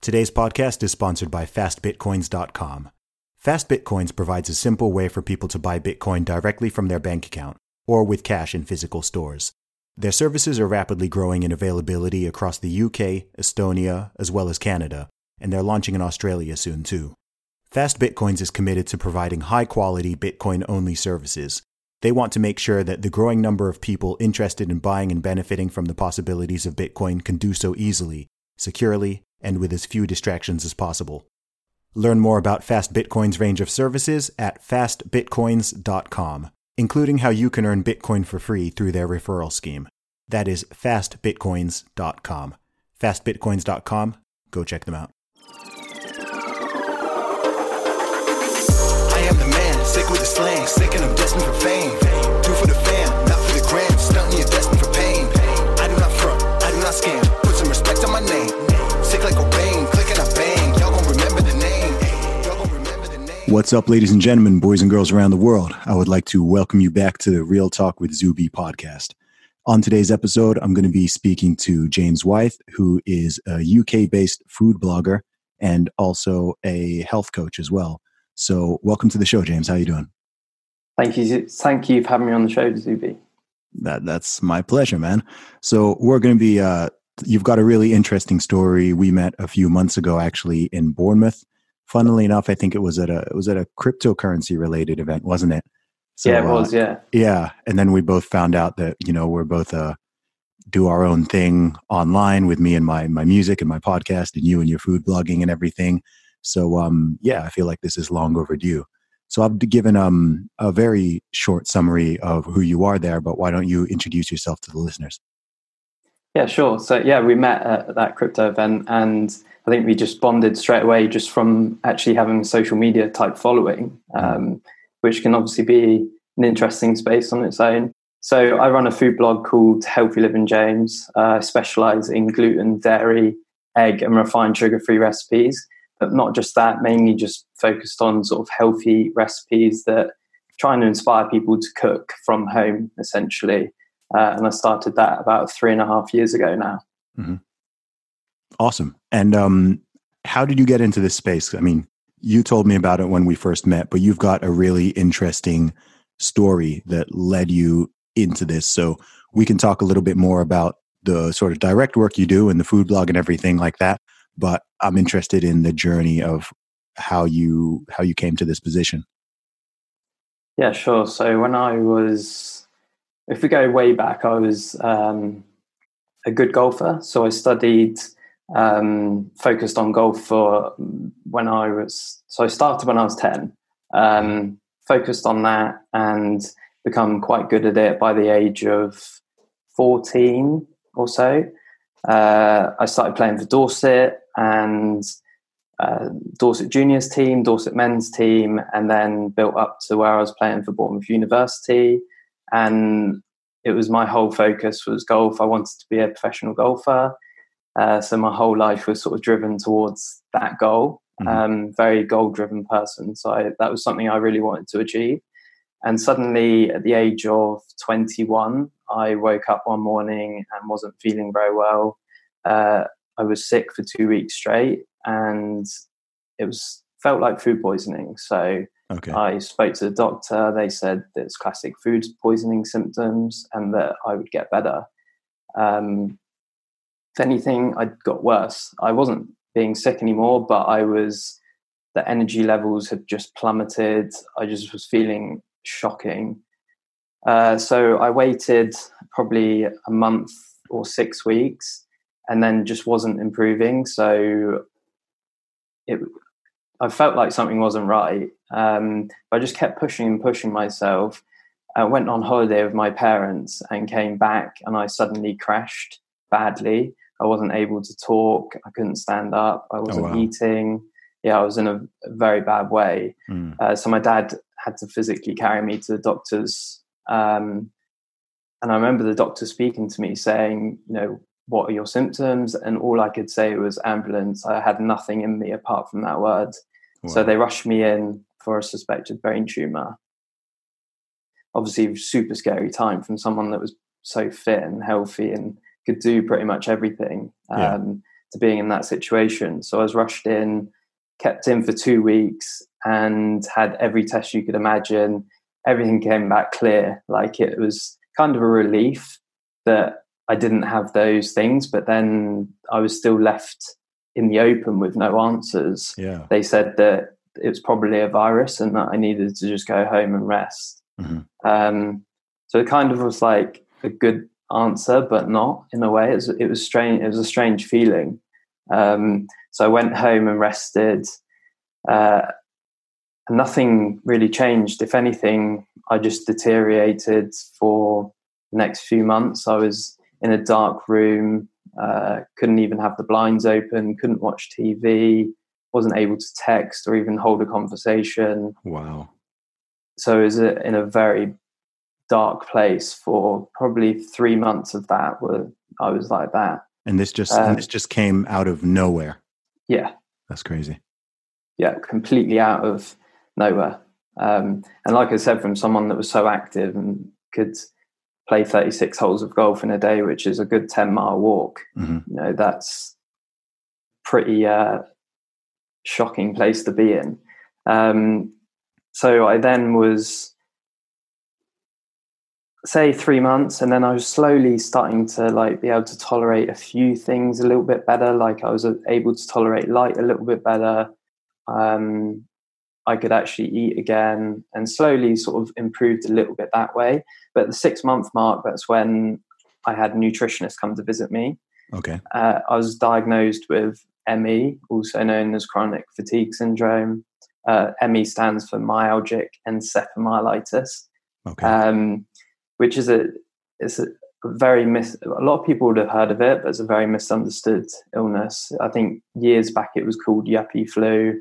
Today's podcast is sponsored by FastBitcoins.com. FastBitcoins provides a simple way for people to buy Bitcoin directly from their bank account or with cash in physical stores. Their services are rapidly growing in availability across the UK, Estonia, as well as Canada, and they're launching in Australia soon too. Fast Bitcoins is committed to providing high quality Bitcoin only services. They want to make sure that the growing number of people interested in buying and benefiting from the possibilities of Bitcoin can do so easily, securely, and with as few distractions as possible. Learn more about Fast Bitcoin's range of services at fastbitcoins.com, including how you can earn Bitcoin for free through their referral scheme. That is fastbitcoins.com. Fastbitcoins.com. Go check them out. I am the man, sick with the slang, sick and I'm destined for fame. What's up, ladies and gentlemen, boys and girls around the world? I would like to welcome you back to the Real Talk with Zuby podcast. On today's episode, I'm going to be speaking to James Wythe, who is a UK based food blogger and also a health coach as well. So, welcome to the show, James. How are you doing? Thank you. Thank you for having me on the show, Zuby. That that's my pleasure, man. So, we're going to be uh you've got a really interesting story. We met a few months ago actually in Bournemouth. Funnily enough, I think it was at a it was at a cryptocurrency related event, wasn't it? So, yeah, it uh, was. Yeah. Yeah, and then we both found out that you know we're both uh do our own thing online with me and my my music and my podcast, and you and your food blogging and everything. So um yeah, I feel like this is long overdue. So I've given um a very short summary of who you are there, but why don't you introduce yourself to the listeners? Yeah, sure. So yeah, we met at that crypto event, and I think we just bonded straight away just from actually having a social media type following, um, which can obviously be an interesting space on its own. So I run a food blog called Healthy Living James. Uh, I specialize in gluten, dairy, egg, and refined sugar-free recipes. But not just that, mainly just focused on sort of healthy recipes that trying to inspire people to cook from home, essentially. Uh, and I started that about three and a half years ago now. Awesome. And um how did you get into this space? I mean, you told me about it when we first met, but you've got a really interesting story that led you into this. So we can talk a little bit more about the sort of direct work you do and the food blog and everything like that. But I'm interested in the journey of how you how you came to this position. Yeah, sure. So when I was, if we go way back, I was um, a good golfer. So I studied, um, focused on golf for when I was, so I started when I was 10, um, focused on that and become quite good at it by the age of 14 or so. Uh, I started playing for Dorset and uh, Dorset juniors team, Dorset men's team, and then built up to where I was playing for Bournemouth University. And it was my whole focus was golf. I wanted to be a professional golfer. Uh, so my whole life was sort of driven towards that goal. Mhm. Um, very goal driven person. So I, that was something I really wanted to achieve. And suddenly, at the age of 21, I woke up one morning and wasn't feeling very well. Uh, I was sick for two weeks straight, and it was felt like food poisoning. So Okay. I spoke to the doctor. They said that it's classic food poisoning symptoms and that I would get better. Um, if anything, I got worse. I wasn't being sick anymore, but I was, the energy levels had just plummeted. I just was feeling shocking. Uh, so I waited probably a month or six weeks and then just wasn't improving. So it, I felt like something wasn't right. Um, but I just kept pushing and pushing myself. I went on holiday with my parents and came back, and I suddenly crashed badly. I wasn't able to talk. I couldn't stand up. I wasn't wow. eating. Yeah, I was in a, a very bad way. Mm. Uh, so my dad had to physically carry me to the doctors. Um, and I remember the doctor speaking to me saying, you know, what are your symptoms? And all I could say was ambulance. I had nothing in me apart from that word. So they rushed me in for a suspected brain tumor. Obviously, super scary time from someone that was so fit and healthy and could do pretty much everything um, Yeah. to being in that situation. So I was rushed in, kept in for two weeks, and had every test you could imagine. Everything came back clear. Like it was kind of a relief that I didn't have those things, but then I was still left in the open with no answers yeah. they said that it was probably a virus and that I needed to just go home and rest. Mhm. Um, so it kind of was like a good answer, but not in a way. It was, it was strange. It was a strange feeling. Um, so I went home and rested. Uh, and nothing really changed. If anything, I just deteriorated for the next few months. I was in a dark room, uh, couldn't even have the blinds open, couldn't watch TV, wasn't able to text or even hold a conversation. Wow. So it was a, in a very dark place for probably three months of that. Where I was like that. And this just Um, and this just came out of nowhere. Yeah, That's crazy. yeah, completely out of nowhere. Um, and like I said, from someone that was so active and could play 36 holes of golf in a day, which is a good 10 mile walk, hmm you know, that's pretty uh, shocking place to be in. Um, so I then was, say, three months, and then I was slowly starting to like be able to tolerate a few things a little bit better. Like I was able to tolerate light a little bit better. Um, I could actually eat again, and slowly sort of improved a little bit that way. But the six month mark, that's when I had a nutritionist come to visit me Okay. uh, I was diagnosed with ME, also known as chronic fatigue syndrome. Uh, ME stands for myalgic encephalomyelitis, Okay. um, which is a it's a very mis- a lot of people would have heard of it, but it's a very misunderstood illness. I think years back it was called yuppie flu.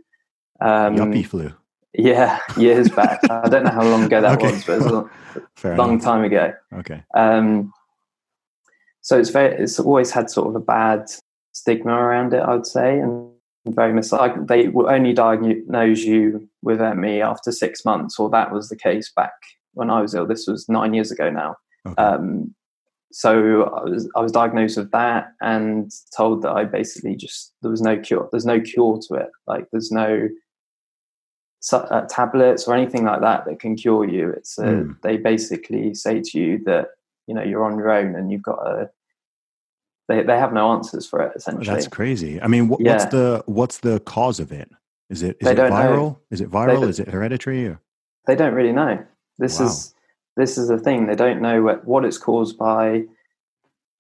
Um, Yuppie flu. Yeah, years back. I don't know how long ago that Okay. was, but it was a long, enough. time ago. Okay. Um, so it's very, it's always had sort of a bad stigma around it, I would say, and very mis. They will only diagnose you with ME after six months, or that was the case back when I was ill. This was nine years ago now. Okay. Um, so I was I was diagnosed with that and told that I basically just there was no cure. There's no cure to it. Like there's no uh, tablets or anything like that that can cure you. It's uh, Mm. they basically say to you that you know you're on your own and you've got to. They they have no answers for it essentially. That's crazy. I mean, wh- what's the what's the cause of it? Is it is They it don't know. viral? Is it viral? Is it hereditary? Or? they don't really know. This Wow. is this is the thing. They don't know what, what it's caused by,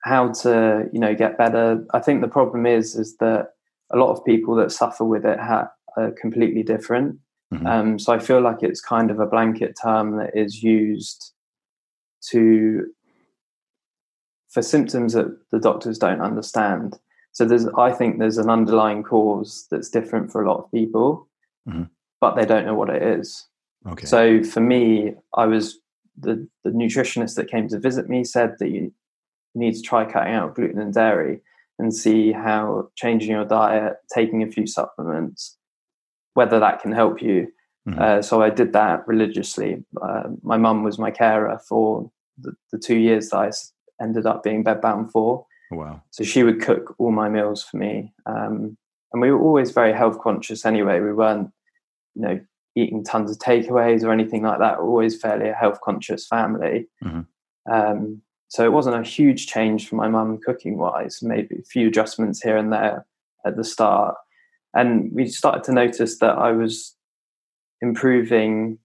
how to you know get better. I think the problem is is that a lot of people that suffer with it ha- are completely different. Mhm. Um, so I feel like it's kind of a blanket term that is used to for symptoms that the doctors don't understand. So there's, I think, there's an underlying cause that's different for a lot of people, Mhm. but they don't know what it is. Okay. So for me, I was the, the nutritionist that came to visit me said that you need to try cutting out gluten and dairy and see how changing your diet, taking a few supplements, whether that can help you. Mhm. Uh, so I did that religiously. Uh, my mum was my carer for the, the two years that I ended up being bedbound for. wow. So she would cook all my meals for me. Um, and we were always very health conscious anyway. We weren't, you know, eating tons of takeaways or anything like that. We're always fairly a health conscious family. Mhm. Um, so it wasn't a huge change for my mum cooking wise, maybe a few adjustments here and there at the start. And we started to notice that I was improving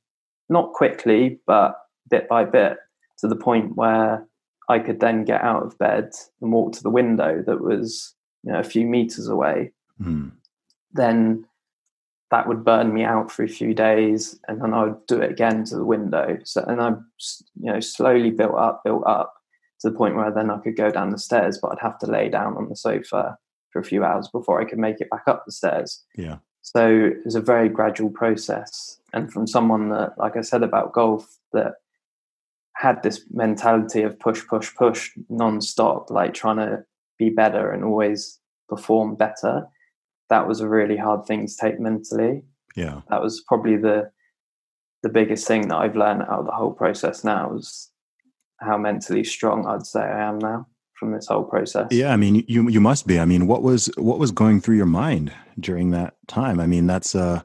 not quickly, but bit by bit to the point where I could then get out of bed and walk to the window that was you know a few meters away. Hmm. Then that would burn me out for a few days, and then I would do it again to the window. So and I you know slowly built up, built up to the point where then I could go down the stairs, but I'd have to lay down on the sofa for a few hours before I could make it back up the stairs. Yeah. So it was a very gradual process. And from someone that, like I said about golf, that had this mentality of push, push, push non-stop, like trying to be better and always perform better, that was a really hard thing to take mentally. Yeah. That was probably the the biggest thing that I've learned out of the whole process now is how mentally strong I'd say I am now from this whole process. Yeah, I mean, you you must be. I mean, what was what was going through your mind during that time? I mean, that's uh,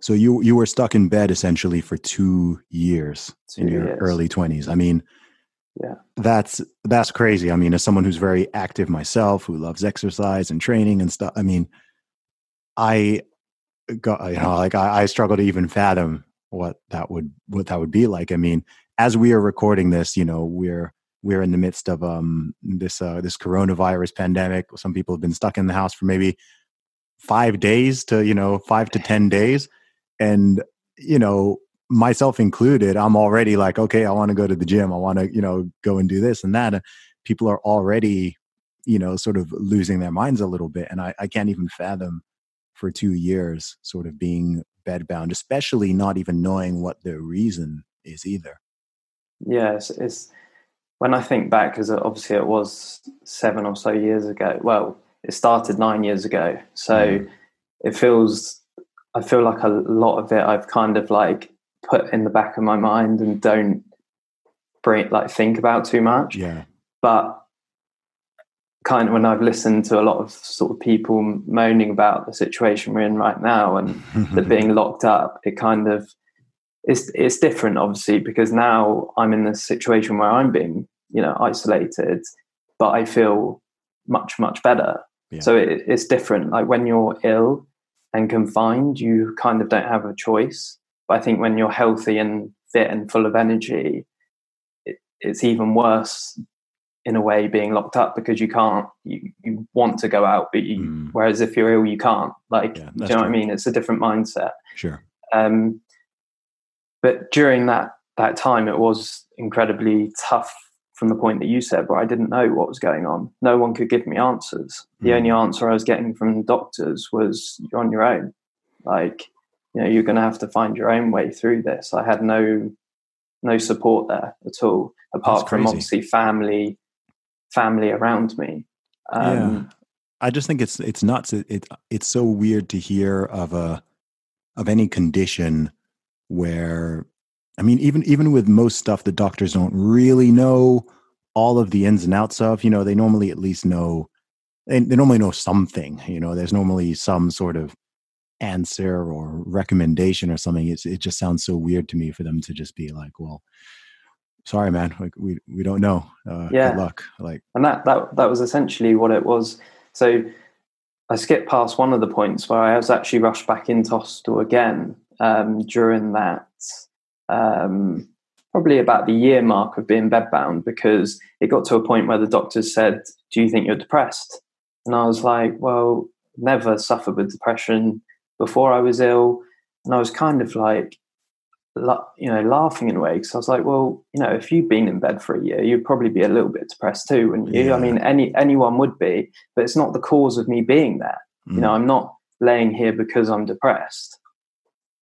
so you you were stuck in bed essentially for two years Two in your years. early twenties. I mean, Yeah. that's that's crazy. I mean, as someone who's very active myself, who loves exercise and training and stuff. I mean, I got you know like I, I struggle to even fathom what that would what that would be like. I mean, as we are recording this, you know, we're we're in the midst of um this uh this coronavirus pandemic. Some people have been stuck in the house for maybe five days to you know five to ten days, and you know myself included, I'm already like, okay, I want to go to the gym. I want to you know go and do this and that. And people are already you know sort of losing their minds a little bit, and I, I can't even fathom for two years sort of being bedbound, especially not even knowing what the reason is either. Yes, it's when I think back, because obviously it was seven or so years ago. Well, it started nine years ago, so Mhm. it feels. I feel like a lot of it I've kind of like put in the back of my mind and don't bring like think about too much. Yeah. But kind of when I've listened to a lot of sort of people moaning about the situation we're in right now and the being locked up, it kind of it's it's different obviously because now I'm in this situation where I'm being you know isolated, but I feel much much better. Yeah. So it, it's different. Like when you're ill and confined, you kind of don't have a choice. But I think when you're healthy and fit and full of energy, it, it's even worse in a way being locked up because you can't you, you want to go out but you Mm. whereas if you're ill you can't like Yeah, do you know what i mean it's a different mindset sure. um but during that that time it was incredibly tough from the point that you said where i didn't know what was going on. No one could give me answers. The Mm. only answer i was getting from doctors was you're on your own. Like you know you're going to have to find your own way through this. I had no no support there at all apart from obviously family family around me. Um, I just think it's it's nuts. It, it it's so weird to hear of a of any condition where I mean even even with most stuff the doctors don't really know all of the ins and outs of, you know, they normally at least know they, they normally know something, you know, there's normally some sort of answer or recommendation or something. It's it just sounds so weird to me for them to just be like, well, sorry man, like we we don't know. Uh Yeah. good luck. Like and that that that was essentially what it was. So I skipped past one of the points where I was actually rushed back into hospital again um, during that um, probably about the year mark of being bedbound because it got to a point where the doctors said, "Do you think you're depressed?" And I was like, "Well, never suffered with depression before I was ill," and I was kind of like you know, laughing in a way because I was like, well, you know, if you've been in bed for a year, you'd probably be a little bit depressed too, wouldn't you? Yeah. I mean, any anyone would be, but it's not the cause of me being there. You know, mm, I'm not laying here because I'm depressed.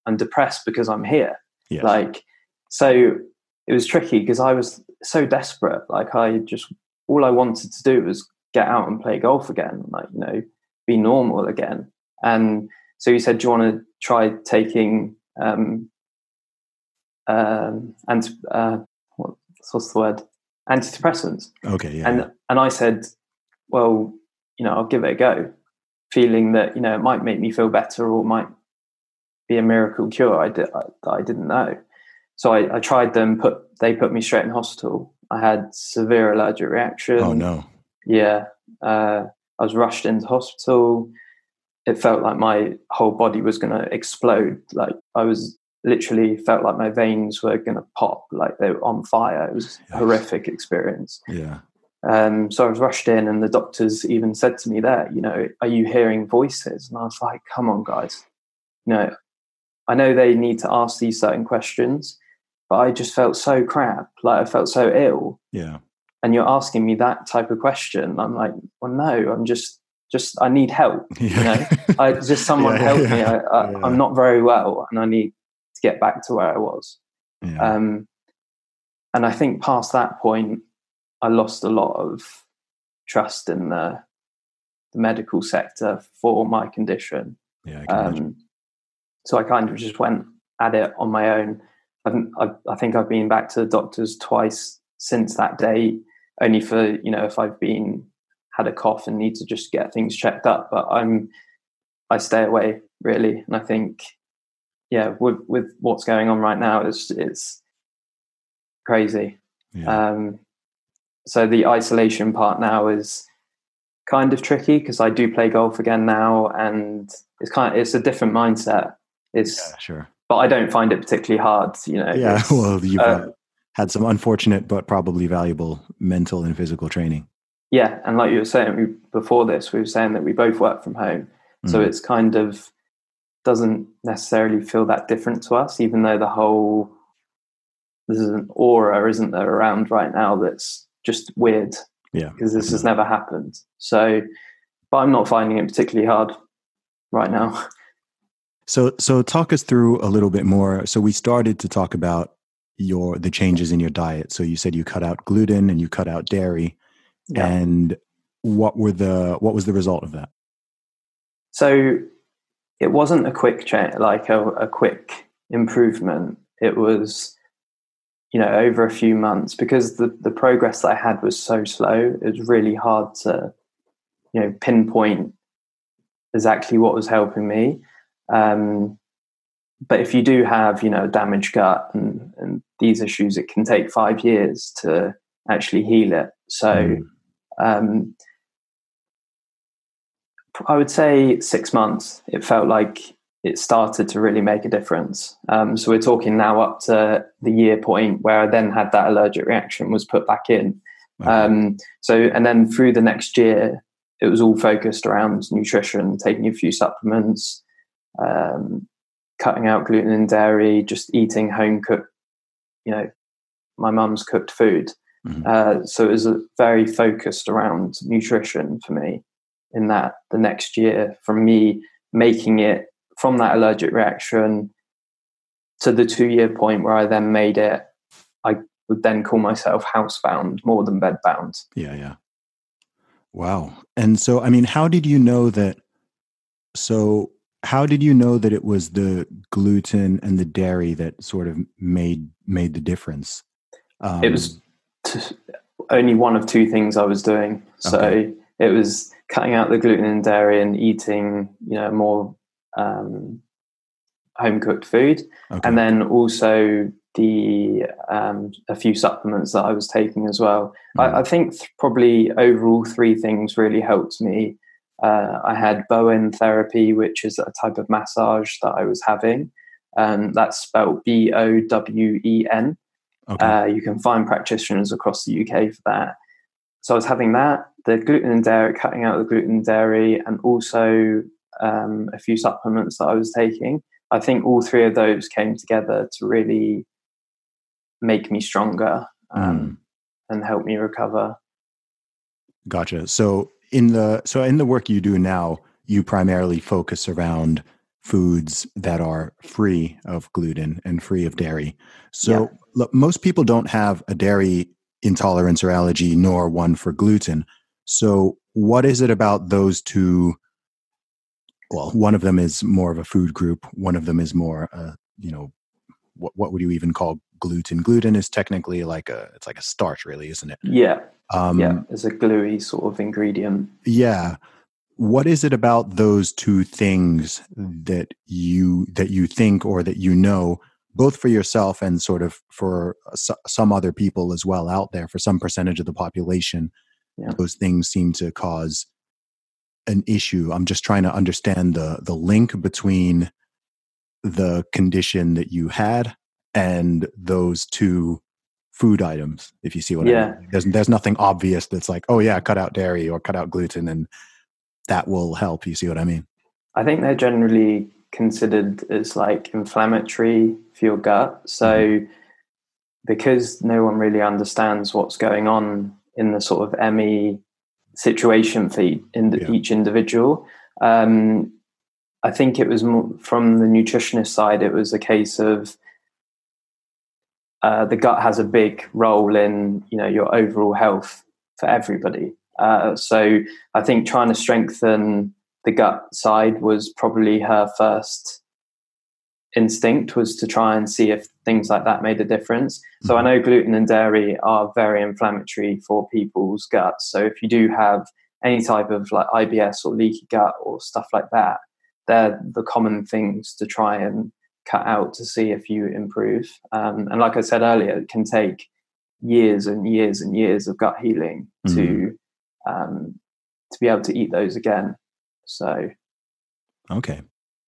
I'm depressed because I'm here. yes. Like, so it was tricky because I was so desperate. Like, I just all I wanted to do was get out and play golf again. Like, you know, be normal again. And so he said, "Do you want to try taking um, um, and uh, what, what's the word? Antidepressants?" okay, yeah. and and I said, "Well, you know, I'll give it a go," feeling that you know it might make me feel better or might be a miracle cure. I did I, I didn't know, so I, I tried them. Put they put me straight in hospital. I had severe allergic reaction. oh no. Yeah, uh, I was rushed into hospital. It felt like my whole body was going to explode. Like I was literally felt like my veins were going to pop, like they were on fire. It was a horrific experience. Yeah. Um, so I was rushed in, and the doctors even said to me there, you know, are you hearing voices? And I was like, come on, guys. You know, I know they need to ask these certain questions, but I just felt so crap. Like I felt so ill. Yeah. and you're asking me that type of question. I'm like, well, no, I'm just just I need help. Yeah. You know, I just someone yeah, help yeah. me. I, I, am not very well, and I need to get back to where I was. Um, and I think past that point, I lost a lot of trust in the, the medical sector for my condition. Yeah, I um, so I kind of just went at it on my own. I, I think I've been back to the doctors twice since that day, only for you know if I've been had a cough and need to just get things checked up. But I'm I stay away really, and I think yeah, with with what's going on right now, it's it's crazy. Yeah. Um, so the isolation part now is kind of tricky because I do play golf again now, and it's kind of it's a different mindset. It's yeah, sure, but I don't find it particularly hard. You know. Yeah. Well, you've uh, had some unfortunate but probably valuable mental and physical training. Yeah, and like you were saying we, before this, we were saying that we both work from home, mm-hmm. so it's kind of doesn't necessarily feel that different to us, even though the whole there's an aura, isn't there, around right now that's just weird. Yeah. Because this has never happened. So, but I'm not finding it particularly hard right now. So, so talk us through a little bit more. So we started to talk about your the changes in your diet. So you said you cut out gluten and you cut out dairy, yeah. and what were the what was the result of that? So it wasn't a quick change, like a, a quick improvement. It was you know over a few months because the the progress that I had was so slow. It was really hard to you know pinpoint exactly what was helping me. Um, but if you do have you know a damaged gut and, and these issues, it can take five years to actually heal it. So. Mm. Um, I would say six months. It felt like it started to really make a difference. Um, so we're talking now up to the year point where I then had that allergic reaction was put back in. Okay. Um, so and then through the next year, it was all focused around nutrition, taking a few supplements, um, cutting out gluten and dairy, just eating home cooked, you know, my mum's cooked food. Mm-hmm. Uh, so it was very focused around nutrition for me. In that the next year, from me making it from that allergic reaction to the two year point where I then made it, I would then call myself housebound more than bedbound. Yeah, yeah. Wow. And so, I mean, how did you know that? So, how did you know that it was the gluten and the dairy that sort of made made the difference? Um, it was t- only one of two things I was doing. So okay. it was cutting out the gluten and dairy and eating, you know, more um, home cooked food, okay. and then also the um, a few supplements that I was taking as well. Mm. I, I, think th- probably overall three things really helped me. Uh, I had Bowen therapy, which is a type of massage that I was having. Um, that's spelled B O W E N. Okay. Uh, you can find practitioners across the UK for that. So I was having that, the gluten and dairy, cutting out the gluten and dairy, and also um, a few supplements that I was taking. I think all three of those came together to really make me stronger um, mm. and help me recover. Gotcha. So in the so in the work you do now, you primarily focus around foods that are free of gluten and free of dairy. So yeah. look, most people don't have a dairy intolerance or allergy, nor one for gluten. So what is it about those two well, one of them is more of a food group. One of them is more, uh, you know, what what would you even call gluten? Gluten is technically like a it's like a starch, really, isn't it? Yeah. Um, yeah, it's a gluey sort of ingredient. Yeah. What is it about those two things that you that you think or that you know, both for yourself and sort of for some other people as well out there, for some percentage of the population, yeah. those things seem to cause an issue. I'm just trying to understand the the link between the condition that you had and those two food items. If you see what yeah. I mean, there's there's nothing obvious that's like, oh yeah, cut out dairy or cut out gluten, and that will help. You see what I mean? I think they're generally considered as like inflammatory for your gut. So mm-hmm. because no one really understands what's going on in the sort of ME situation for in the, yeah. each individual. Um, I think it was more, from the nutritionist side. It was a case of uh, the gut has a big role in you know your overall health for everybody. Uh, so I think trying to strengthen the gut side was probably her first instinct was to try and see if things like that made a difference. So I mm-hmm. know gluten and dairy are very inflammatory for people's guts. So if you do have any type of like IBS or leaky gut or stuff like that, they're the common things to try and cut out to see if you improve. Um, and like I said earlier, it can take years and years and years of gut healing mm. to um, to be able to eat those again. So, okay.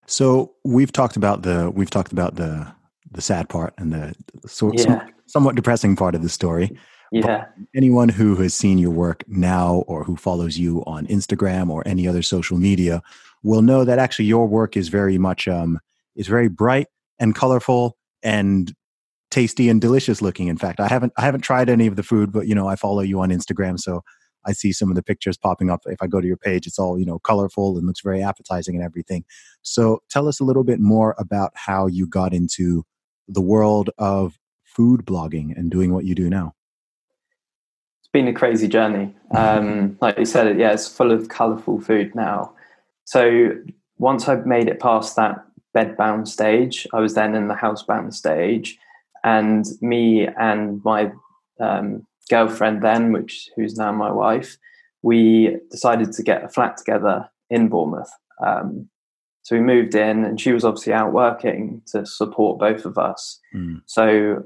So we've talked about the we've talked about the the sad part and the sort yeah. somewhat depressing part of the story. Yeah. But anyone who has seen your work now or who follows you on Instagram or any other social media will know that actually your work is very much um is very bright and colorful and tasty and delicious looking. In fact, I haven't I haven't tried any of the food, but you know, I follow you on Instagram, so I see some of the pictures popping up. If I go to your page, it's all, you know, colorful and looks very appetizing and everything. So tell us a little bit more about how you got into the world of food blogging and doing what you do now. It's been a crazy journey. Um, like you said, yeah, it's full of colorful food now. So once I've made it past that bedbound stage, I was then in the housebound stage, and me and my um, girlfriend then, which who's now my wife, we decided to get a flat together in Bournemouth. Um, so we moved in, and she was obviously out working to support both of us. Mm. So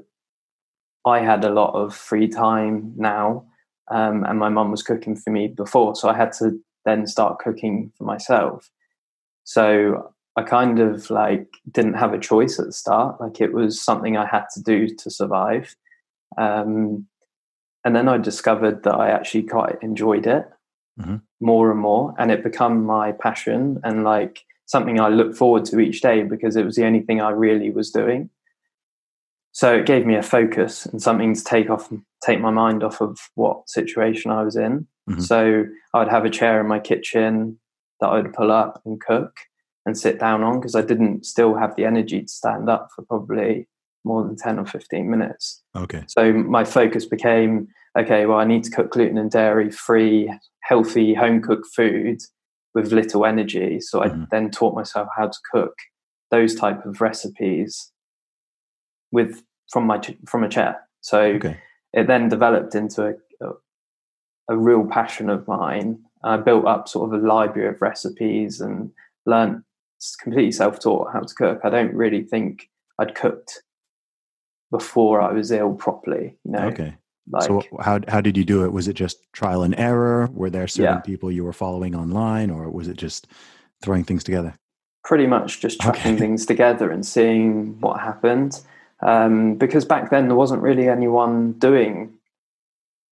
I had a lot of free time now, um, and my mum was cooking for me before, so I had to then start cooking for myself. So I kind of like didn't have a choice at the start; like it was something I had to do to survive. Um, and then I discovered that I actually quite enjoyed it mm-hmm. more and more, and it became my passion and like something I look forward to each day because it was the only thing I really was doing. So it gave me a focus and something to take off, take my mind off of what situation I was in. Mm-hmm. So I would have a chair in my kitchen that I would pull up and cook and sit down on because I didn't still have the energy to stand up for probably more than 10 or 15 minutes. Okay. So my focus became okay, well, I need to cook gluten and dairy free, healthy, home cooked food with little energy. So I mm. then taught myself how to cook those type of recipes with from my from a chair. So okay. it then developed into a, a real passion of mine. I built up sort of a library of recipes and learned completely self-taught how to cook. I don't really think I'd cooked before I was ill properly. You know. Okay. Like, so how how did you do it? Was it just trial and error? Were there certain yeah. people you were following online, or was it just throwing things together? Pretty much just tracking okay. things together and seeing what happened. Um, because back then there wasn't really anyone doing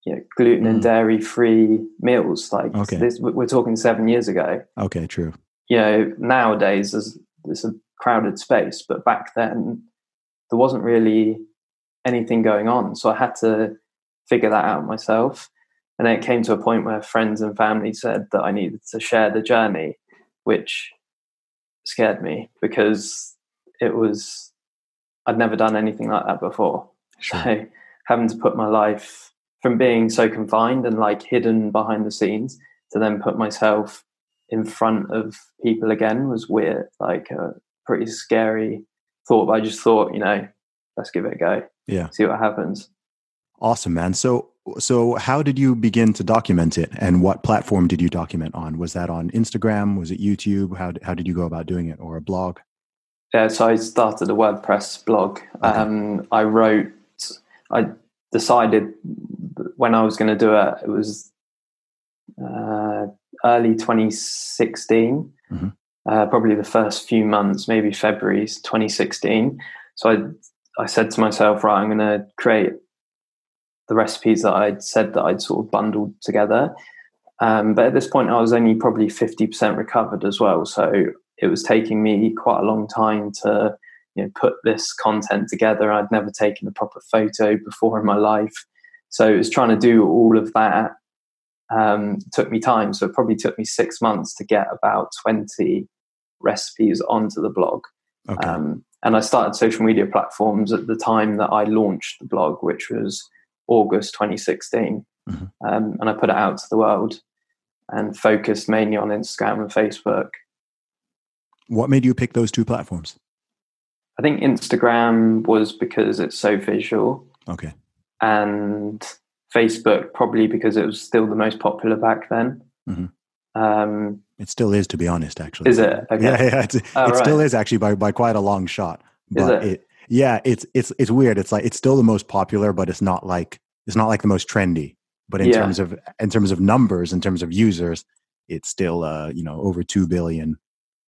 you know, gluten mm. and dairy free meals. Like okay. this, we're talking seven years ago. Okay, true. You know, nowadays there's there's a crowded space, but back then there wasn't really anything going on. So I had to figure that out myself. And then it came to a point where friends and family said that I needed to share the journey, which scared me because it was, I'd never done anything like that before. Sure. So having to put my life from being so confined and like hidden behind the scenes to then put myself in front of people again was weird, like a pretty scary thought. But I just thought, you know, let's give it a go. Yeah. See what happens. Awesome, man. So, so how did you begin to document it, and what platform did you document on? Was that on Instagram? Was it YouTube? How how did you go about doing it, or a blog? Yeah, so I started a WordPress blog. Okay. Um, I wrote. I decided when I was going to do it. It was uh, early 2016. Mm-hmm. Uh, probably the first few months, maybe February 2016. So I I said to myself, right, I'm going to create the recipes that I'd said that I'd sort of bundled together. Um, but at this point, I was only probably 50% recovered as well. So it was taking me quite a long time to you know, put this content together. I'd never taken a proper photo before in my life. So it was trying to do all of that. Um, took me time, so it probably took me six months to get about twenty recipes onto the blog. Okay. Um, and I started social media platforms at the time that I launched the blog, which was August 2016. Mhm. Um, and I put it out to the world and focused mainly on Instagram and Facebook. what made you pick those two platforms? I think Instagram was because it's so visual, Okay. and Facebook probably because it was still the most popular back then. Mhm. Um, It still is, to be honest. Actually, Is it? Okay. Yeah, yeah. Oh, it still is actually by by quite a long shot. But it? yeah, it's it's it's weird. It's like it's still the most popular, but it's not like it's not like the most trendy. But in Yeah. terms of in terms of numbers, in terms of users, it's still uh you know over two billion,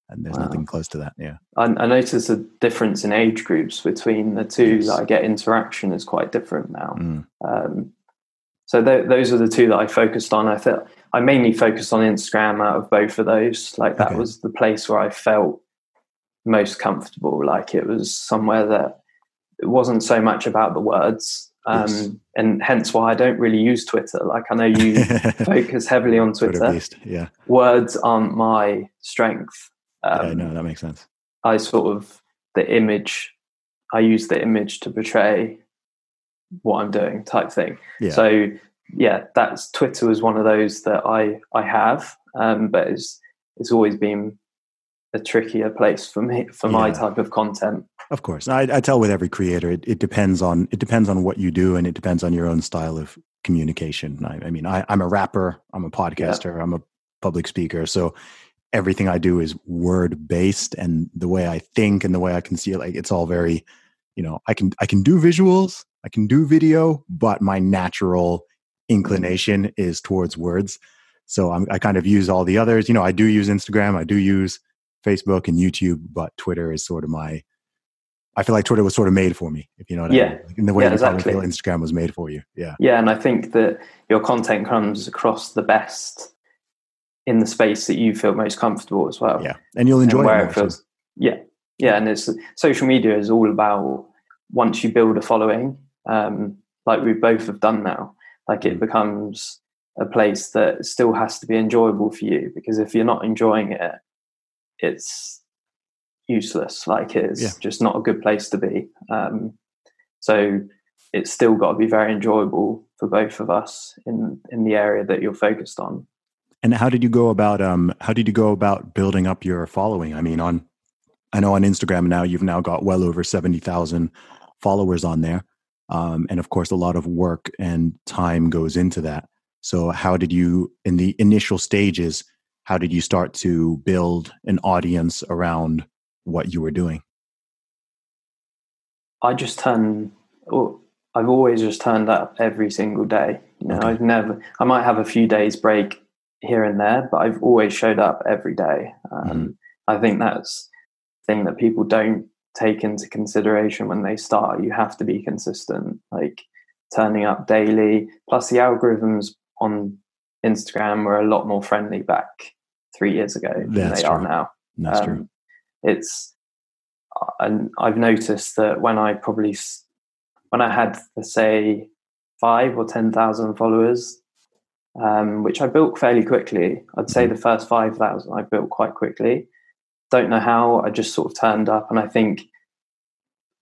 and there's Wow. nothing close to that. Yeah. I, I noticed a difference in age groups between the two. Yes. That I get interaction is quite different now. Mm. Um, so th- those are the two that I focused on. I felt I mainly focused on Instagram out of both of those. Like that Okay. was the place where I felt most comfortable. Like it was somewhere that it wasn't so much about the words, um, Yes. and hence why I don't really use Twitter. Like I know you focus heavily on Twitter Twitter. beast. Yeah. Words aren't my strength. Um, yeah. No, that makes sense. I sort of the image. I use the image to portray what I'm doing, type thing. Yeah. So yeah, that's Twitter was one of those that I I have, um, but it's it's always been a trickier place for me for my type of content. Of course, I, I tell with every creator, it, it depends on it depends on what you do, and it depends on your own style of communication. I, I mean, I, I'm a rapper, I'm a podcaster, I'm a public speaker, so everything I do is word based, and the way I think and the way I can see it, like it's all very, you know, I can I can do visuals, I can do video, but my natural inclination is towards words. So I'm, I kind of use all the others. You know, I do use Instagram, I do use Facebook and YouTube, but Twitter is sort of my I feel like Twitter was sort of made for me, if you know what Yeah. I mean. Like, in the way Yeah, you probably exactly. feel Instagram was made for you. Yeah. Yeah, and I think that your content comes across the best in the space that you feel most comfortable as well. Yeah. And you'll and enjoy where it it more. so- yeah yeah and it's social media is all about once you build a following um like we both have done now like it Mm. becomes a place that still has to be enjoyable for you because if you're not enjoying it it's useless like it's Yeah. just not a good place to be um so it's still got to be very enjoyable for both of us in in the area that you're focused on And how did you go about um how did you go about building up your following? I mean on I know on Instagram now you've now got well over 70,000 followers on there. Um and of course a lot of work and time goes into that. So how did you in the initial stages how did you start to build an audience around what you were doing? I just turn. oh, I've always just turned up every single day. You know, Okay. I've never. I might have a few days break here and there, but I've always showed up every day. Um, Mhm. I think that's the thing that people don't take into consideration when they start. You have to be consistent, like turning up daily. Plus, the algorithms on Instagram were a lot more friendly back three years ago than That's they are now. That's Um, true. It's and I've noticed that when I probably when I had say five or ten thousand followers, um, which I built fairly quickly. I'd say the first five thousand I built quite quickly. Don't know how. I just sort of turned up, and I think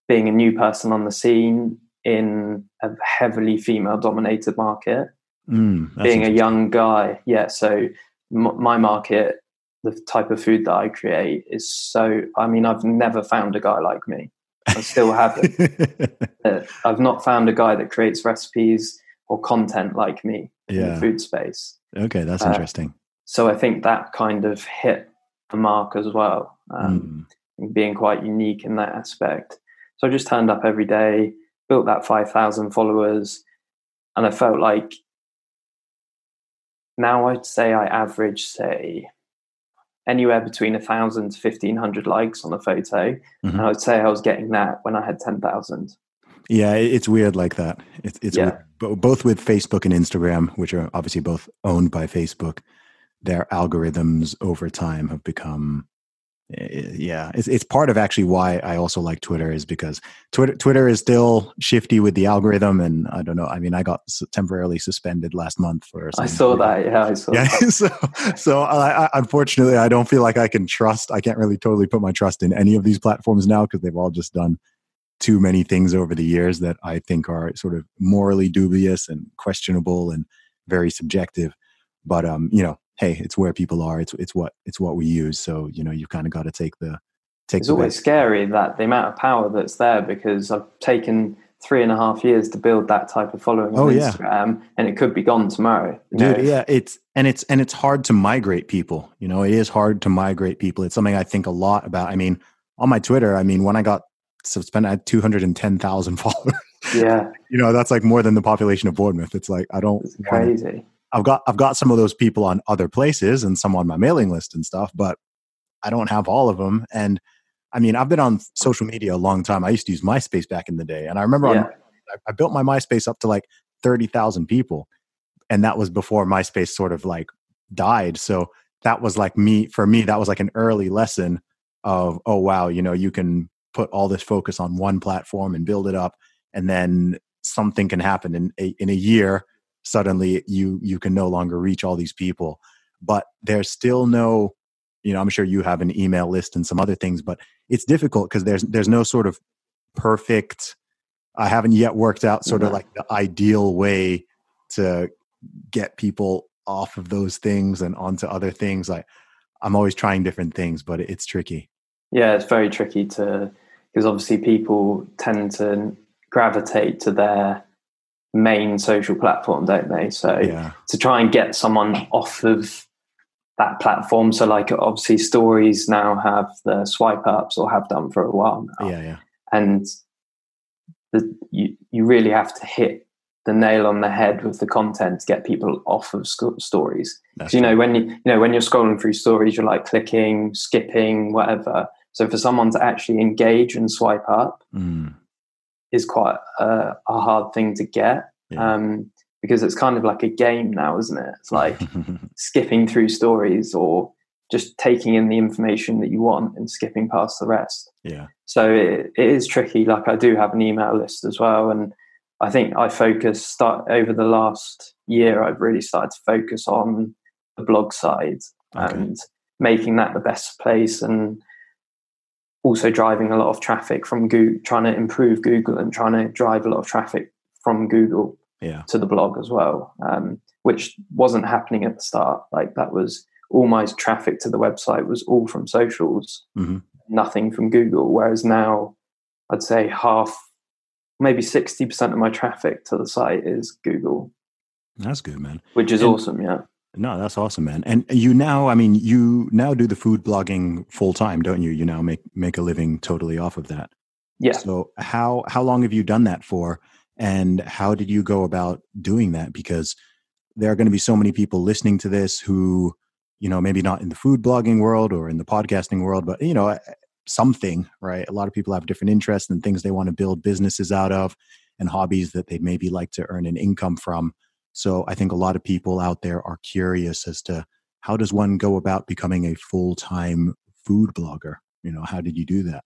being a new person on the scene in a heavily female-dominated market, Mm, being a young guy yeah so m- my market the type of food that i create is so i mean i've never found a guy like me. I still haven't Uh, i've not found a guy that creates recipes or content like me in the food space. Okay, that's uh, interesting. so i think that kind of hit mark as well um, Mm. being quite unique in that aspect. So I just turned up every day, built that 5,000 followers, and I felt like now I'd say I average, say, anywhere between 1,000 to 1,500 likes on a photo. And Mhm. I would say I was getting that when I had 10,000. Yeah, it's weird like that. It's it's Yeah. weird. Both with Facebook and Instagram, which are obviously both owned by Facebook. Their algorithms over time have become yeah it's, it's part of actually why i also like twitter is because twitter twitter is still shifty with the algorithm and i don't know i mean i got temporarily suspended last month for i saw that yeah i saw yeah that. so so I, I, unfortunately i don't feel like i can trust i can't really totally put my trust in any of these platforms now because they've all just done too many things over the years that i think are sort of morally dubious and questionable and very subjective but um you know hey, it's where people are. It's it's what it's what we use. So you know, you've kind of got to take the take. It's the always best. scary that the amount of power that's there because I've taken three and a half years to build that type of following on oh, Instagram, yeah. and it could be gone tomorrow. Dude, know? yeah, it's and it's and it's hard to migrate people. You know, it is hard to migrate people. It's something I think a lot about. I mean, on my Twitter, I mean, when I got suspended, I had two hundred and ten thousand followers. Yeah, you know, that's like more than the population of Bournemouth. It's like I don't it's crazy. Wanna, I've got I've got some of those people on other places and some on my mailing list and stuff, but I don't have all of them. And I mean, I've been on social media a long time. I used to use MySpace back in the day, and I remember yeah. on, I built my MySpace up to like thirty thousand people, and that was before MySpace sort of like died. So that was like me for me. That was like an early lesson of oh wow, you know, you can put all this focus on one platform and build it up, and then something can happen in a, in a year suddenly you you can no longer reach all these people but there's still no you know i'm sure you have an email list and some other things but it's difficult because there's there's no sort of perfect i haven't yet worked out sort of mm-hmm. like the ideal way to get people off of those things and onto other things like i'm always trying different things but it's tricky. Yeah it's very tricky to because obviously people tend to gravitate to their main social platform, don't they? So yeah. to try and get someone off of that platform, so like obviously stories now have the swipe ups or have done for a while now. Yeah, yeah. And the, you you really have to hit the nail on the head with the content to get people off of sc- stories. Because you know when you you know when you're scrolling through stories, you're like clicking, skipping, whatever. So for someone to actually engage and swipe up, mm is quite a, a hard thing to get yeah. um, because it's kind of like a game now, isn't it? It's like skipping through stories or just taking in the information that you want and skipping past the rest. Yeah. So it, it is tricky. Like I do have an email list as well, and I think I focus start over the last year. I've really started to focus on the blog side okay. and making that the best place and also driving a lot of traffic from Google, trying to improve Google and trying to drive a lot of traffic from Google yeah. to the blog as well, um, which wasn't happening at the start. Like that was all my traffic to the website was all from socials, mm-hmm. nothing from Google. Whereas now, I'd say half, maybe sixty percent of my traffic to the site is Google. That's good, man. Which is and, awesome, yeah. No, that's awesome, man. And you now, I mean, you now do the food blogging full time, don't you? You now make make a living totally off of that. Yeah. So how how long have you done that for? And how did you go about doing that? Because there are going to be so many people listening to this who, you know, maybe not in the food blogging world or in the podcasting world, but you know, eh, something, right? A lot of people have different interests and things they want to build businesses out of and hobbies that they maybe like to earn an income from so I think a lot of people out there are curious as to how does one go about becoming a full time food blogger? You know, how did you do that?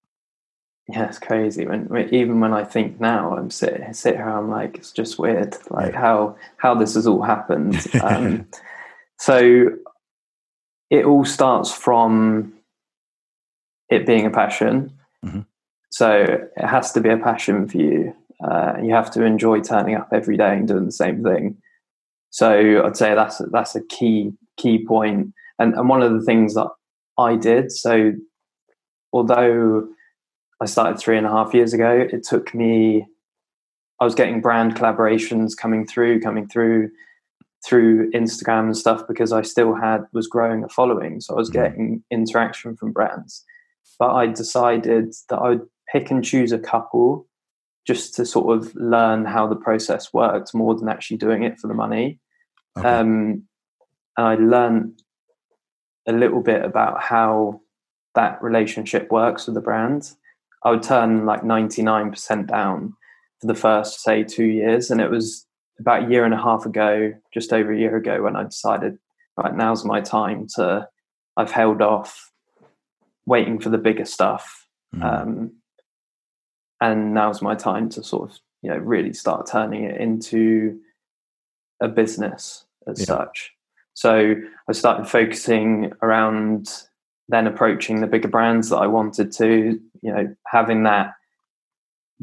Yeah, it's crazy. When even when I think now, I'm sit sit here, I'm like, it's just weird, like yeah. how how this has all happened. Um, so it all starts from it being a passion. Mm-hmm. So it has to be a passion for you. Uh, you have to enjoy turning up every day and doing the same thing. So I'd say that's that's a key key point. And and one of the things that I did. So although I started three and a half years ago, it took me. I was getting brand collaborations coming through, coming through through Instagram and stuff because I still had was growing a following, so I was mm-hmm. getting interaction from brands. But I decided that I would pick and choose a couple just to sort of learn how the process worked more than actually doing it for the money. Okay. Um, and I learned a little bit about how that relationship works with the brand. I would turn like 99% down for the first, say, two years. And it was about a year and a half ago, just over a year ago, when I decided, right, now's my time to, I've held off waiting for the bigger stuff. Mhm. Um, and now's my time to sort of, you know, really start turning it into a business as Yeah. such. So I started focusing around then approaching the bigger brands that I wanted to, you know, having that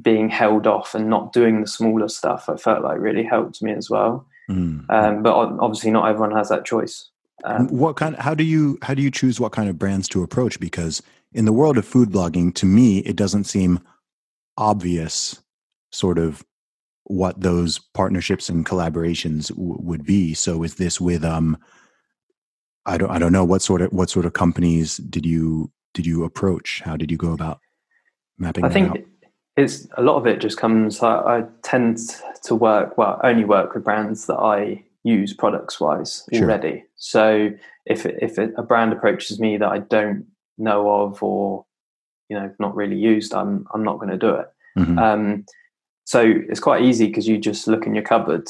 being held off and not doing the smaller stuff. I felt like really helped me as well. Mhm. Um, but obviously, not everyone has that choice. Um, what kind how do you how do you choose what kind of brands to approach because in the world of food blogging to me it doesn't seem obvious sort of what those partnerships and collaborations w- would be so is this with um i don't i don't know what sort of what sort of companies did you did you approach how did you go about mapping I think out it's a lot of it just comes. I, I tend to work well, only work with brands that I use products wise Sure. already. So if it, if a brand approaches me that I don't know of or you know not really used, I'm I'm not going to do it. Mhm. Um, so it's quite easy because you just look in your cupboard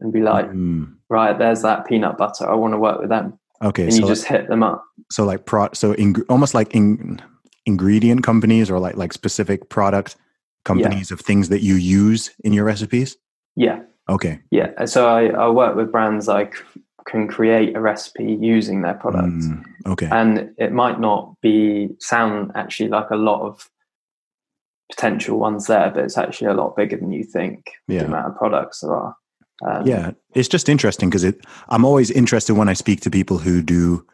and be like, Mm. right, there's that peanut butter. I want to work with them, okay and so you just hit them up. so like pro so ing- almost like in, ingredient companies or like like specific product companies of things that you use in your recipes Yeah, okay yeah. So I, I work with brands like can create a recipe using their product. Mm, okay and it might not be sound actually like a lot of potential ones there but it's actually a lot bigger than you think Yeah. the amount of products there are. Um, yeah it's just interesting because it i'm always interested when i speak to people who do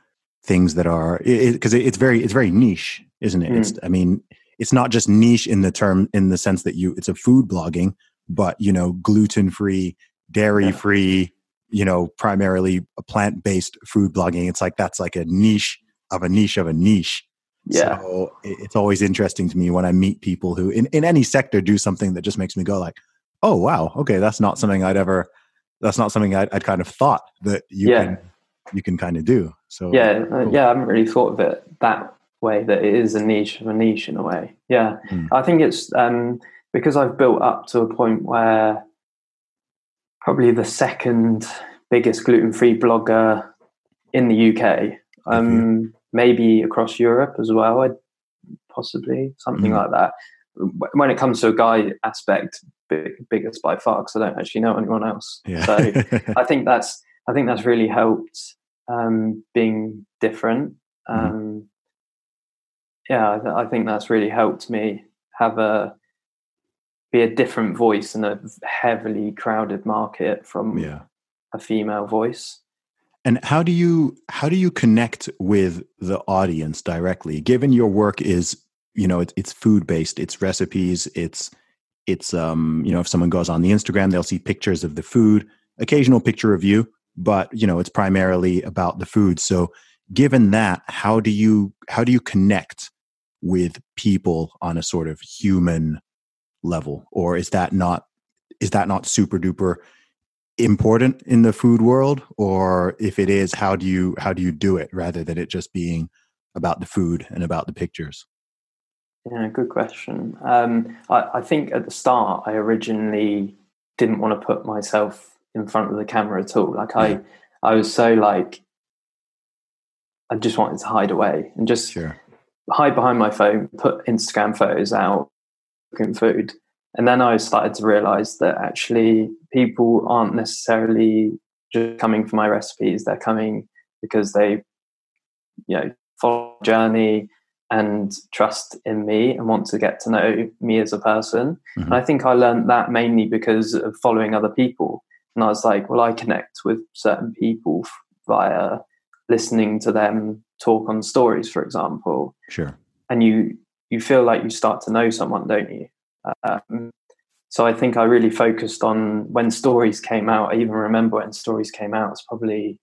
things that are because it, it's very it's very niche isn't it? Mm. it's i mean it's not just niche in the term in the sense that you it's a food blogging but you know gluten free dairy free you know primarily a plant based food blogging. It's like that's like a niche of a niche of a niche yeah So it's always interesting to me when I meet people who, in, in any sector, do something that just makes me go like, "Oh wow, okay, that's not something I'd ever, that's not something I'd, I'd kind of thought that you Yeah. can, you can kind of do." So yeah uh, cool. yeah i haven't really thought of it that way that it is a niche of a niche in a way yeah Mm. i think it's um because i've built up to a point where probably the second biggest gluten-free blogger in the uk um maybe across europe as well possibly something Mm. like that when it comes to a guy aspect big, biggest by far because i don't actually know anyone else yeah, so I think that's I think that's really helped um, being different. Mhm. Um, Yeah, I, th- I think that's really helped me have a be a different voice in a heavily crowded market from yeah. a female voice. And how do you how do you connect with the audience directly? Given your work is you know it's, it's food based, it's recipes, it's it's um you know if someone goes on the Instagram they'll see pictures of the food, occasional picture of you, but you know it's primarily about the food. So given that, how do you how do you connect with people on a sort of human level, or is that not is that not super duper important in the food world or if it is how do you how do you do it rather than it just being about the food and about the pictures Yeah, good question. Um, I, I think at the start, I originally didn't want to put myself in front of the camera at all. Like I, I was so like, I just wanted to hide away and just sure hide behind my phone, put Instagram photos out, cooking food. And then I started to realize that actually people aren't necessarily just coming for my recipes. They're coming because they, you know, follow the journey and trust in me and want to get to know me as a person. Mhm. And I think I learned that mainly because of following other people. And I was like, well, I connect with certain people via listening to them talk on stories, for example sure and you you feel like you start to know someone, don't you? Um, so I think I really focused on when stories came out. I even remember when stories came out. It's probably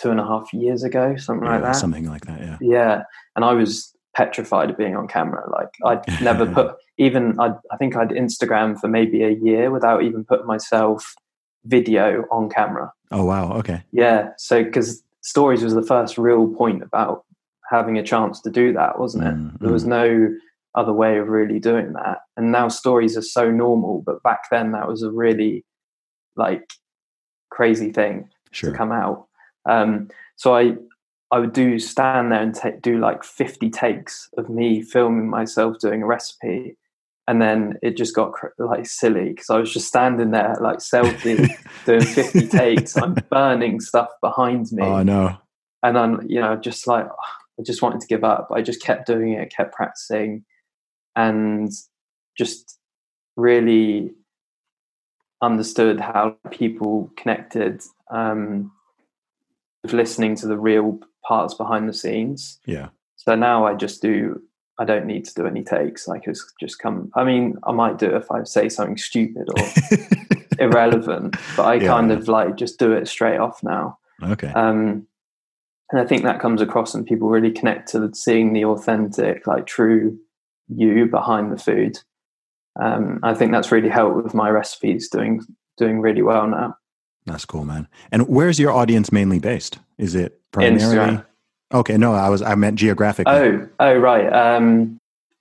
two and a half years ago, something like that. something like that yeah Yeah, and I was petrified of being on camera. Like I'd never put even i I think I'd Instagram for maybe a year without even putting myself video on camera. oh wow okay Yeah, so because stories was the first real point about having a chance to do that, wasn't it? Mm, There was no other way of really doing that. And now stories are so normal, but back then that was a really like crazy thing sure to come out. Um, so I I would do stand there and take, do like 50 takes of me filming myself doing a recipe. And then it just got like silly because I was just standing there like selfie doing 50 takes. I'm burning stuff behind me. Oh, no. And I'm, you know, just like, I just wanted to give up. I just kept doing it, kept practicing and just really understood how people connected um, with listening to the real parts behind the scenes. Yeah. So now I just do. I don't need to do any takes. Like it's just come. I mean, I might do it if I say something stupid or irrelevant, but I yeah. kind of like just do it straight off now. Okay. Um, and I think that comes across, and people really connect to seeing the authentic, like true you behind the food. Um, I think that's really helped with my recipes doing doing really well now. That's cool, man. And where's your audience mainly based? Is it primarily? Instagram. Okay, no, I was I meant geographically. Oh, oh, right. Um,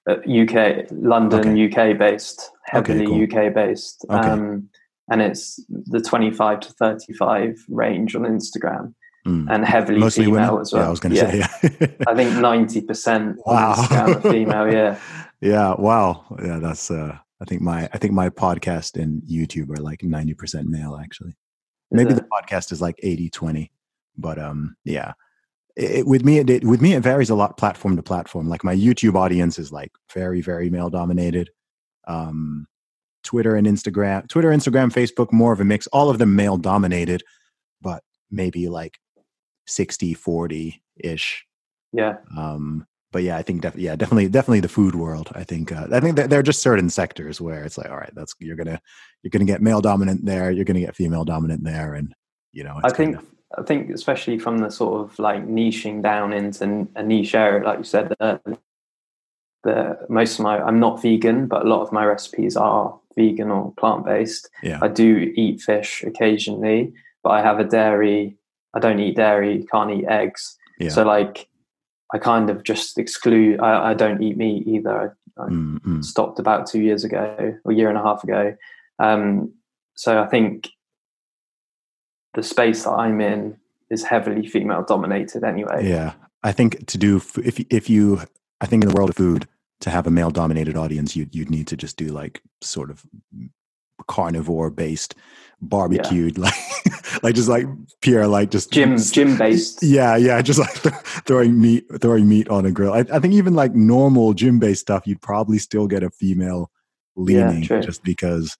UK, uh, London, okay. UK based, heavily okay, cool. UK based, okay. um, and it's the twenty-five to thirty-five range on Instagram. Mm. And heavily Mostly female women? as well. Yeah, I was going to yeah. say. Yeah. I think ninety percent wow. Female. Yeah. Yeah. Wow. Yeah. That's. uh I think my I think my podcast and YouTube are like ninety percent male actually. Maybe the podcast is like 80 20. But um yeah. It, with me it, it, with me it varies a lot platform to platform. Like my YouTube audience is like very very male dominated. Um Twitter and Instagram, Twitter, Instagram, Facebook more of a mix. All of them male dominated, but maybe like 60 40 ish. Yeah. Um but yeah, I think def- yeah, definitely, definitely the food world. I think uh, I think there are just certain sectors where it's like, all right, that's you're gonna you're gonna get male dominant there, you're gonna get female dominant there, and you know. I think of, I think especially from the sort of like niching down into a niche area, like you said, the, the most of my I'm not vegan, but a lot of my recipes are vegan or plant based. Yeah. I do eat fish occasionally, but I have a dairy. I don't eat dairy, can't eat eggs. Yeah. So like I kind of just exclude. I, I don't eat meat either. I, I mm-hmm. stopped about two years ago, or a year and a half ago. Um, so I think the space that I'm in is heavily female dominated anyway. Yeah, I think to do if if you, I think in the world of food, to have a male dominated audience, you you'd need to just do like sort of carnivore based barbecued yeah. like like just like Pierre like just gym gym based yeah yeah just like th- throwing meat throwing meat on a grill I, I, think even like normal gym based stuff you'd probably still get a female leaning yeah, just because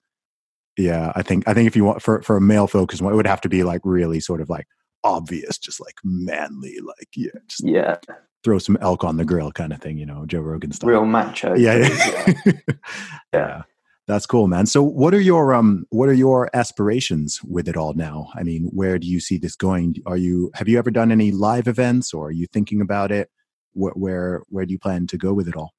yeah I think I think if you want for for a male focus one it would have to be like really sort of like obvious just like manly like yeah just yeah throw some elk on the grill kind of thing you know Joe Rogan stuff real macho yeah yeah. yeah. yeah. That's cool, man. So what are your um what are your aspirations with it all now? I mean, where do you see this going? Are you have you ever done any live events or are you thinking about it? Where where, where do you plan to go with it all?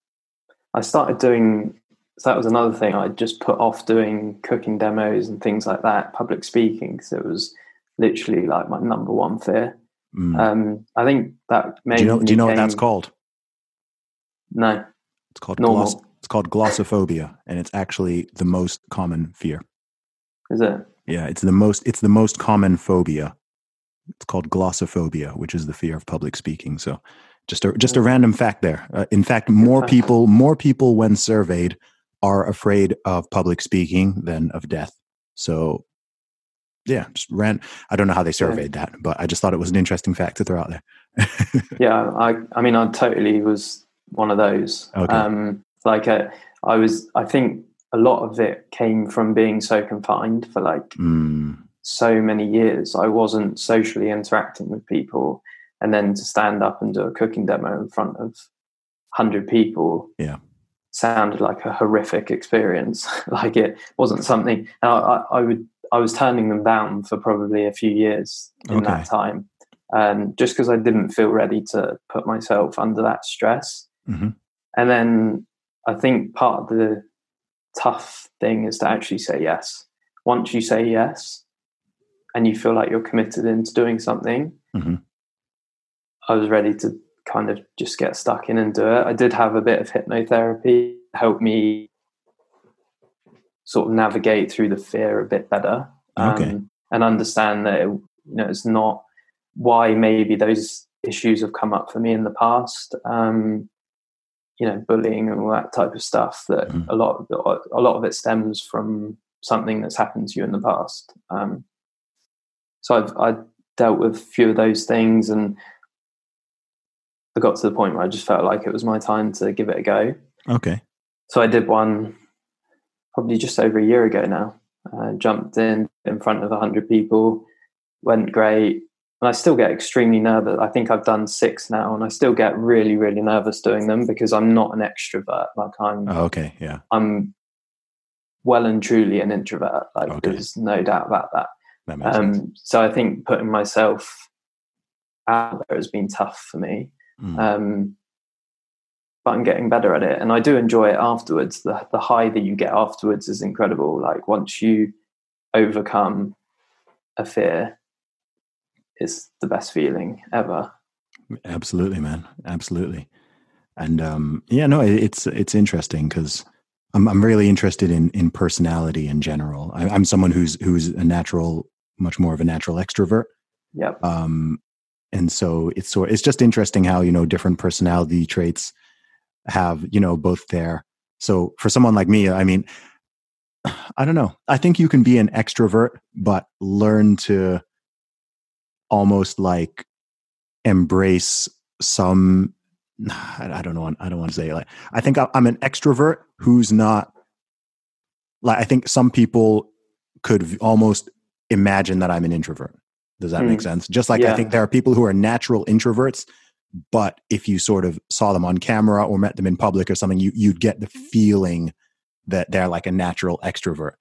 I started doing so that was another thing I just put off doing cooking demos and things like that, public speaking because it was literally like my number one fear. Mm. Um, I think that made do you know, do you know what that's called? No, it's called Normal. Gloss, it's called glossophobia, and it's actually the most common fear. Is it? Yeah, it's the most. It's the most common phobia. It's called glossophobia, which is the fear of public speaking. So, just a just a random fact there. Uh, in fact, more people more people when surveyed are afraid of public speaking than of death. So, yeah, just ran. I don't know how they surveyed yeah. that, but I just thought it was an interesting fact to throw out there. yeah, I I mean, I totally was one of those. Okay. Um, like uh, I was, I think a lot of it came from being so confined for like mm. so many years. I wasn't socially interacting with people, and then to stand up and do a cooking demo in front of hundred people, yeah, sounded like a horrific experience. like it wasn't something. And I, I, I, would, I was turning them down for probably a few years in okay. that time, um, just because I didn't feel ready to put myself under that stress. Mm-hmm. And then I think part of the tough thing is to actually say yes. Once you say yes and you feel like you're committed into doing something, mm-hmm. I was ready to kind of just get stuck in and do it. I did have a bit of hypnotherapy help me sort of navigate through the fear a bit better um, okay. and understand that it, you know it's not why maybe those issues have come up for me in the past. Um, you know, bullying and all that type of stuff. That Mhm. a lot, of, a lot of it stems from something that's happened to you in the past. Um, so I've I dealt with a few of those things, and I got to the point where I just felt like it was my time to give it a go. Okay. So I did one probably just over a year ago now. Uh, jumped in in front of 100 people, went great. And I still get extremely nervous. I think I've done six now, and I still get really, really nervous doing them because I'm not an extrovert. Like I'm, Oh, okay. Yeah. I'm well and truly an introvert. Like Okay. there's no doubt about that. That. Um, so I think putting myself out there has been tough for me. Mm. Um, but I'm getting better at it, and I do enjoy it afterwards. The the high that you get afterwards is incredible. Like once you overcome a fear, it's the best feeling ever. Absolutely, man. Absolutely. And um, yeah, no, it's it's interesting because I'm I'm really interested in in personality in general. I, I'm someone who's who's a natural, much more of a natural extrovert. Yep. Um, and so it's sort it's just interesting how you know different personality traits have you know both there. So for someone like me, I mean, I don't know. I think you can be an extrovert, but learn to almost like embrace some I don't know. I don't want to say like I think I'm an extrovert who's not like I think some people could almost imagine that I'm an introvert. Does that make Mm. sense? Just like I think there are people who are natural introverts, but if you sort of saw them on camera or met them in public or something, you you'd get the feeling that they're like a natural extrovert.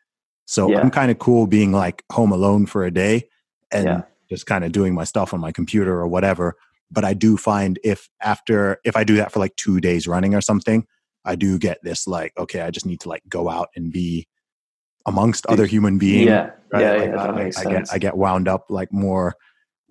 So Yeah. I'm kind of cool being like home alone for a day and Yeah. Just kind of doing my stuff on my computer or whatever. But I do find if after if I do that for like two days running or something, I do get this like, okay, I just need to like go out and be amongst other human beings. yeah. right? Yeah. Like, yeah. That I, makes I get I get wound up like more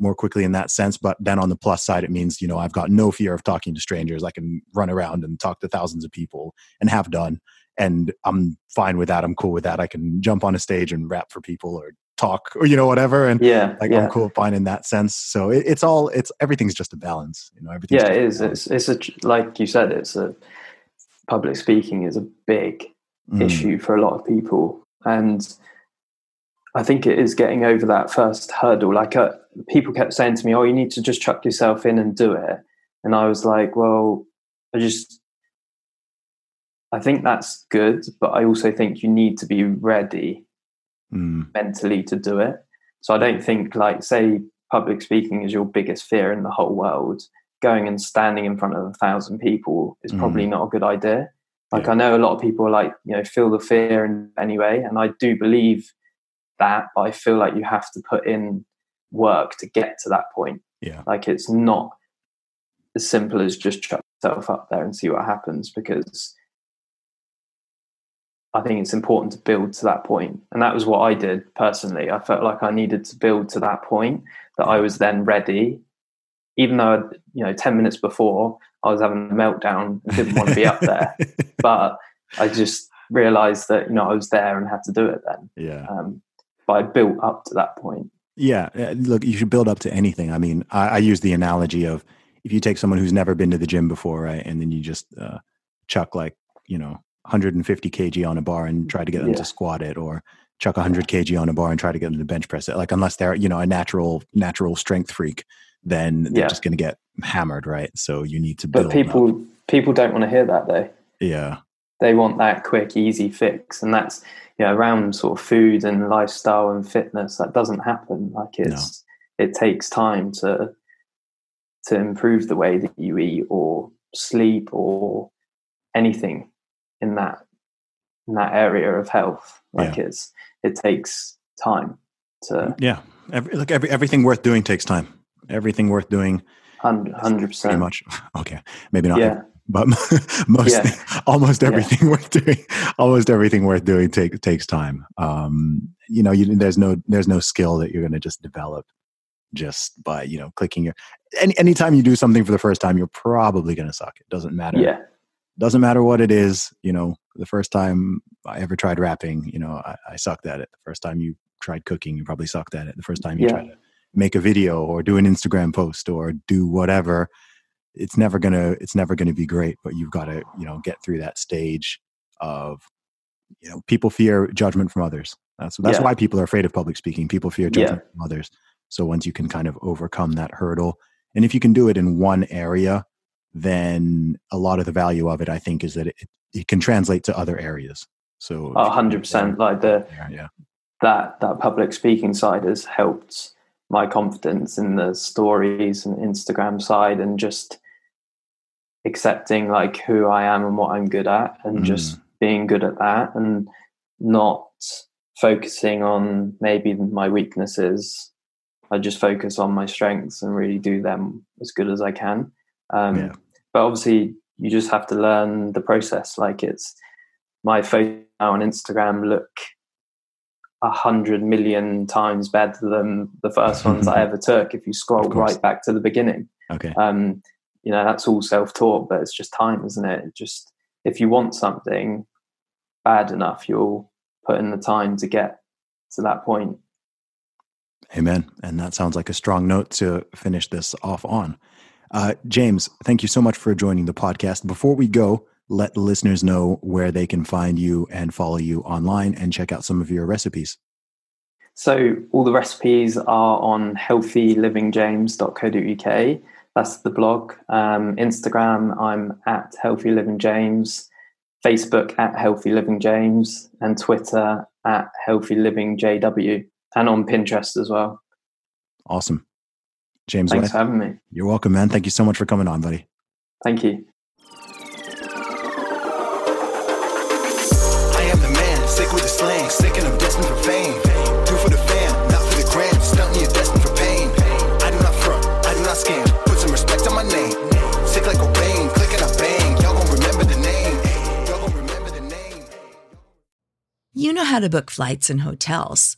more quickly in that sense. But then on the plus side, it means you know I've got no fear of talking to strangers. I can run around and talk to thousands of people and have done, and I'm fine with that. I'm cool with that. I can jump on a stage and rap for people or talk or you know whatever, and yeah. like yeah. I'm cool fine in that sense. So it, it's all it's everything's just a balance. You know, everything yeah it is it's it's a like you said it's a public speaking is a big Mm, issue for a lot of people and i think it is getting over that first hurdle like uh, people kept saying to me oh you need to just chuck yourself in and do it and i was like well i just i think that's good but i also think you need to be ready mm, mentally to do it. So I don't think like say public speaking is your biggest fear in the whole world. Going and standing in front of a thousand people is probably not a good idea. Like Yeah. I know a lot of people are like, you know, feel the fear in anyway, and I do believe that, but I feel like you have to put in work to get to that point. yeah, Like it's not as simple as just chuck yourself up there and see what happens because I think it's important to build to that point. And that was what I did personally. I felt like I needed to build to that point that I was then ready. Even though, you know, 10 minutes before I was having a meltdown and didn't want to be up there. But I just realized that, you know, I was there and had to do it then. yeah. Um, but I built up to that point. Yeah, uh, look, you should build up to anything. I mean, I, I use the analogy of if you take someone who's never been to the gym before, right, and then you just uh, chuck like you know 150 kg on a bar and try to get them Yeah. to squat it, or chuck 100 kg on a bar and try to get them to bench press it. Like unless they're you know a natural natural strength freak, then they're Yeah. just going to get hammered, right? So you need to build. But people up. people don't want to hear that though. yeah, they want that quick, easy fix, and that's you know around sort of food and lifestyle and fitness. That doesn't happen. Like it's it takes time to to improve the way that you eat or sleep or anything in that in that area of health. Like it's it takes time to yeah. Every, look, every everything worth doing takes time. Everything worth doing, hundred pretty percent. much. Okay, maybe not. Yeah, but most Yeah. almost Yeah. everything worth doing almost everything worth doing take, takes time um you know you, there's no there's no skill that you're going to just develop just by you know clicking your any anytime you do something for the first time you're probably going to suck it doesn't matter yeah, doesn't matter what it is you know the first time i ever tried rapping you know i, I sucked at it the first time you tried cooking you probably sucked at it the first time you Yeah. tried to make a video or do an Instagram post or do whatever, it's never gonna it's never gonna be great. But you've got to you know get through that stage of you know people fear judgment from others. That's that's Yeah. why people are afraid of public speaking. People fear judgment Yeah. from others. So once you can kind of overcome that hurdle, and if you can do it in one area, then a lot of the value of it, I think, is that it, it can translate to other areas. So A hundred percent. Like the Yeah, yeah. that that public speaking side has helped my confidence in the stories and Instagram side and just accepting like who I am and what I'm good at and Mm. just being good at that and not focusing on maybe my weaknesses. I just focus on my strengths and really do them as good as I can. Um, Yeah. But obviously, you just have to learn the process. Like it's my photo now on Instagram look a hundred million times better than the first ones I ever took. If you scroll right back to the beginning, Okay. um, you know that's all self-taught, but it's just time, isn't it? It Just if you want something bad enough, you'll put in the time to get to that point. Amen. And that sounds like a strong note to finish this off on. Uh, James, thank you so much for joining the podcast. Before we go, let listeners know where they can find you and follow you online and check out some of your recipes. So all the recipes are on healthylivingjames.co.uk. That's the blog. Um, Instagram, I'm at Healthy Living James. Facebook at Healthy Living James and Twitter at Healthy Living JW and on Pinterest as well. Awesome. James, Thanks West, for having me. you're welcome, man. Thank you so much for coming on, buddy. Thank you. I am the man, sick with the slang, sick and I'm destined for fame. Do for the fam, not for the gram, stunting you're destined for pain. I do not front, I do not scam, put some respect on my name. Sick like Cobain, click and I bang, y'all gon' remember the name. Y'all gon' remember the name. You know how to book flights and hotels.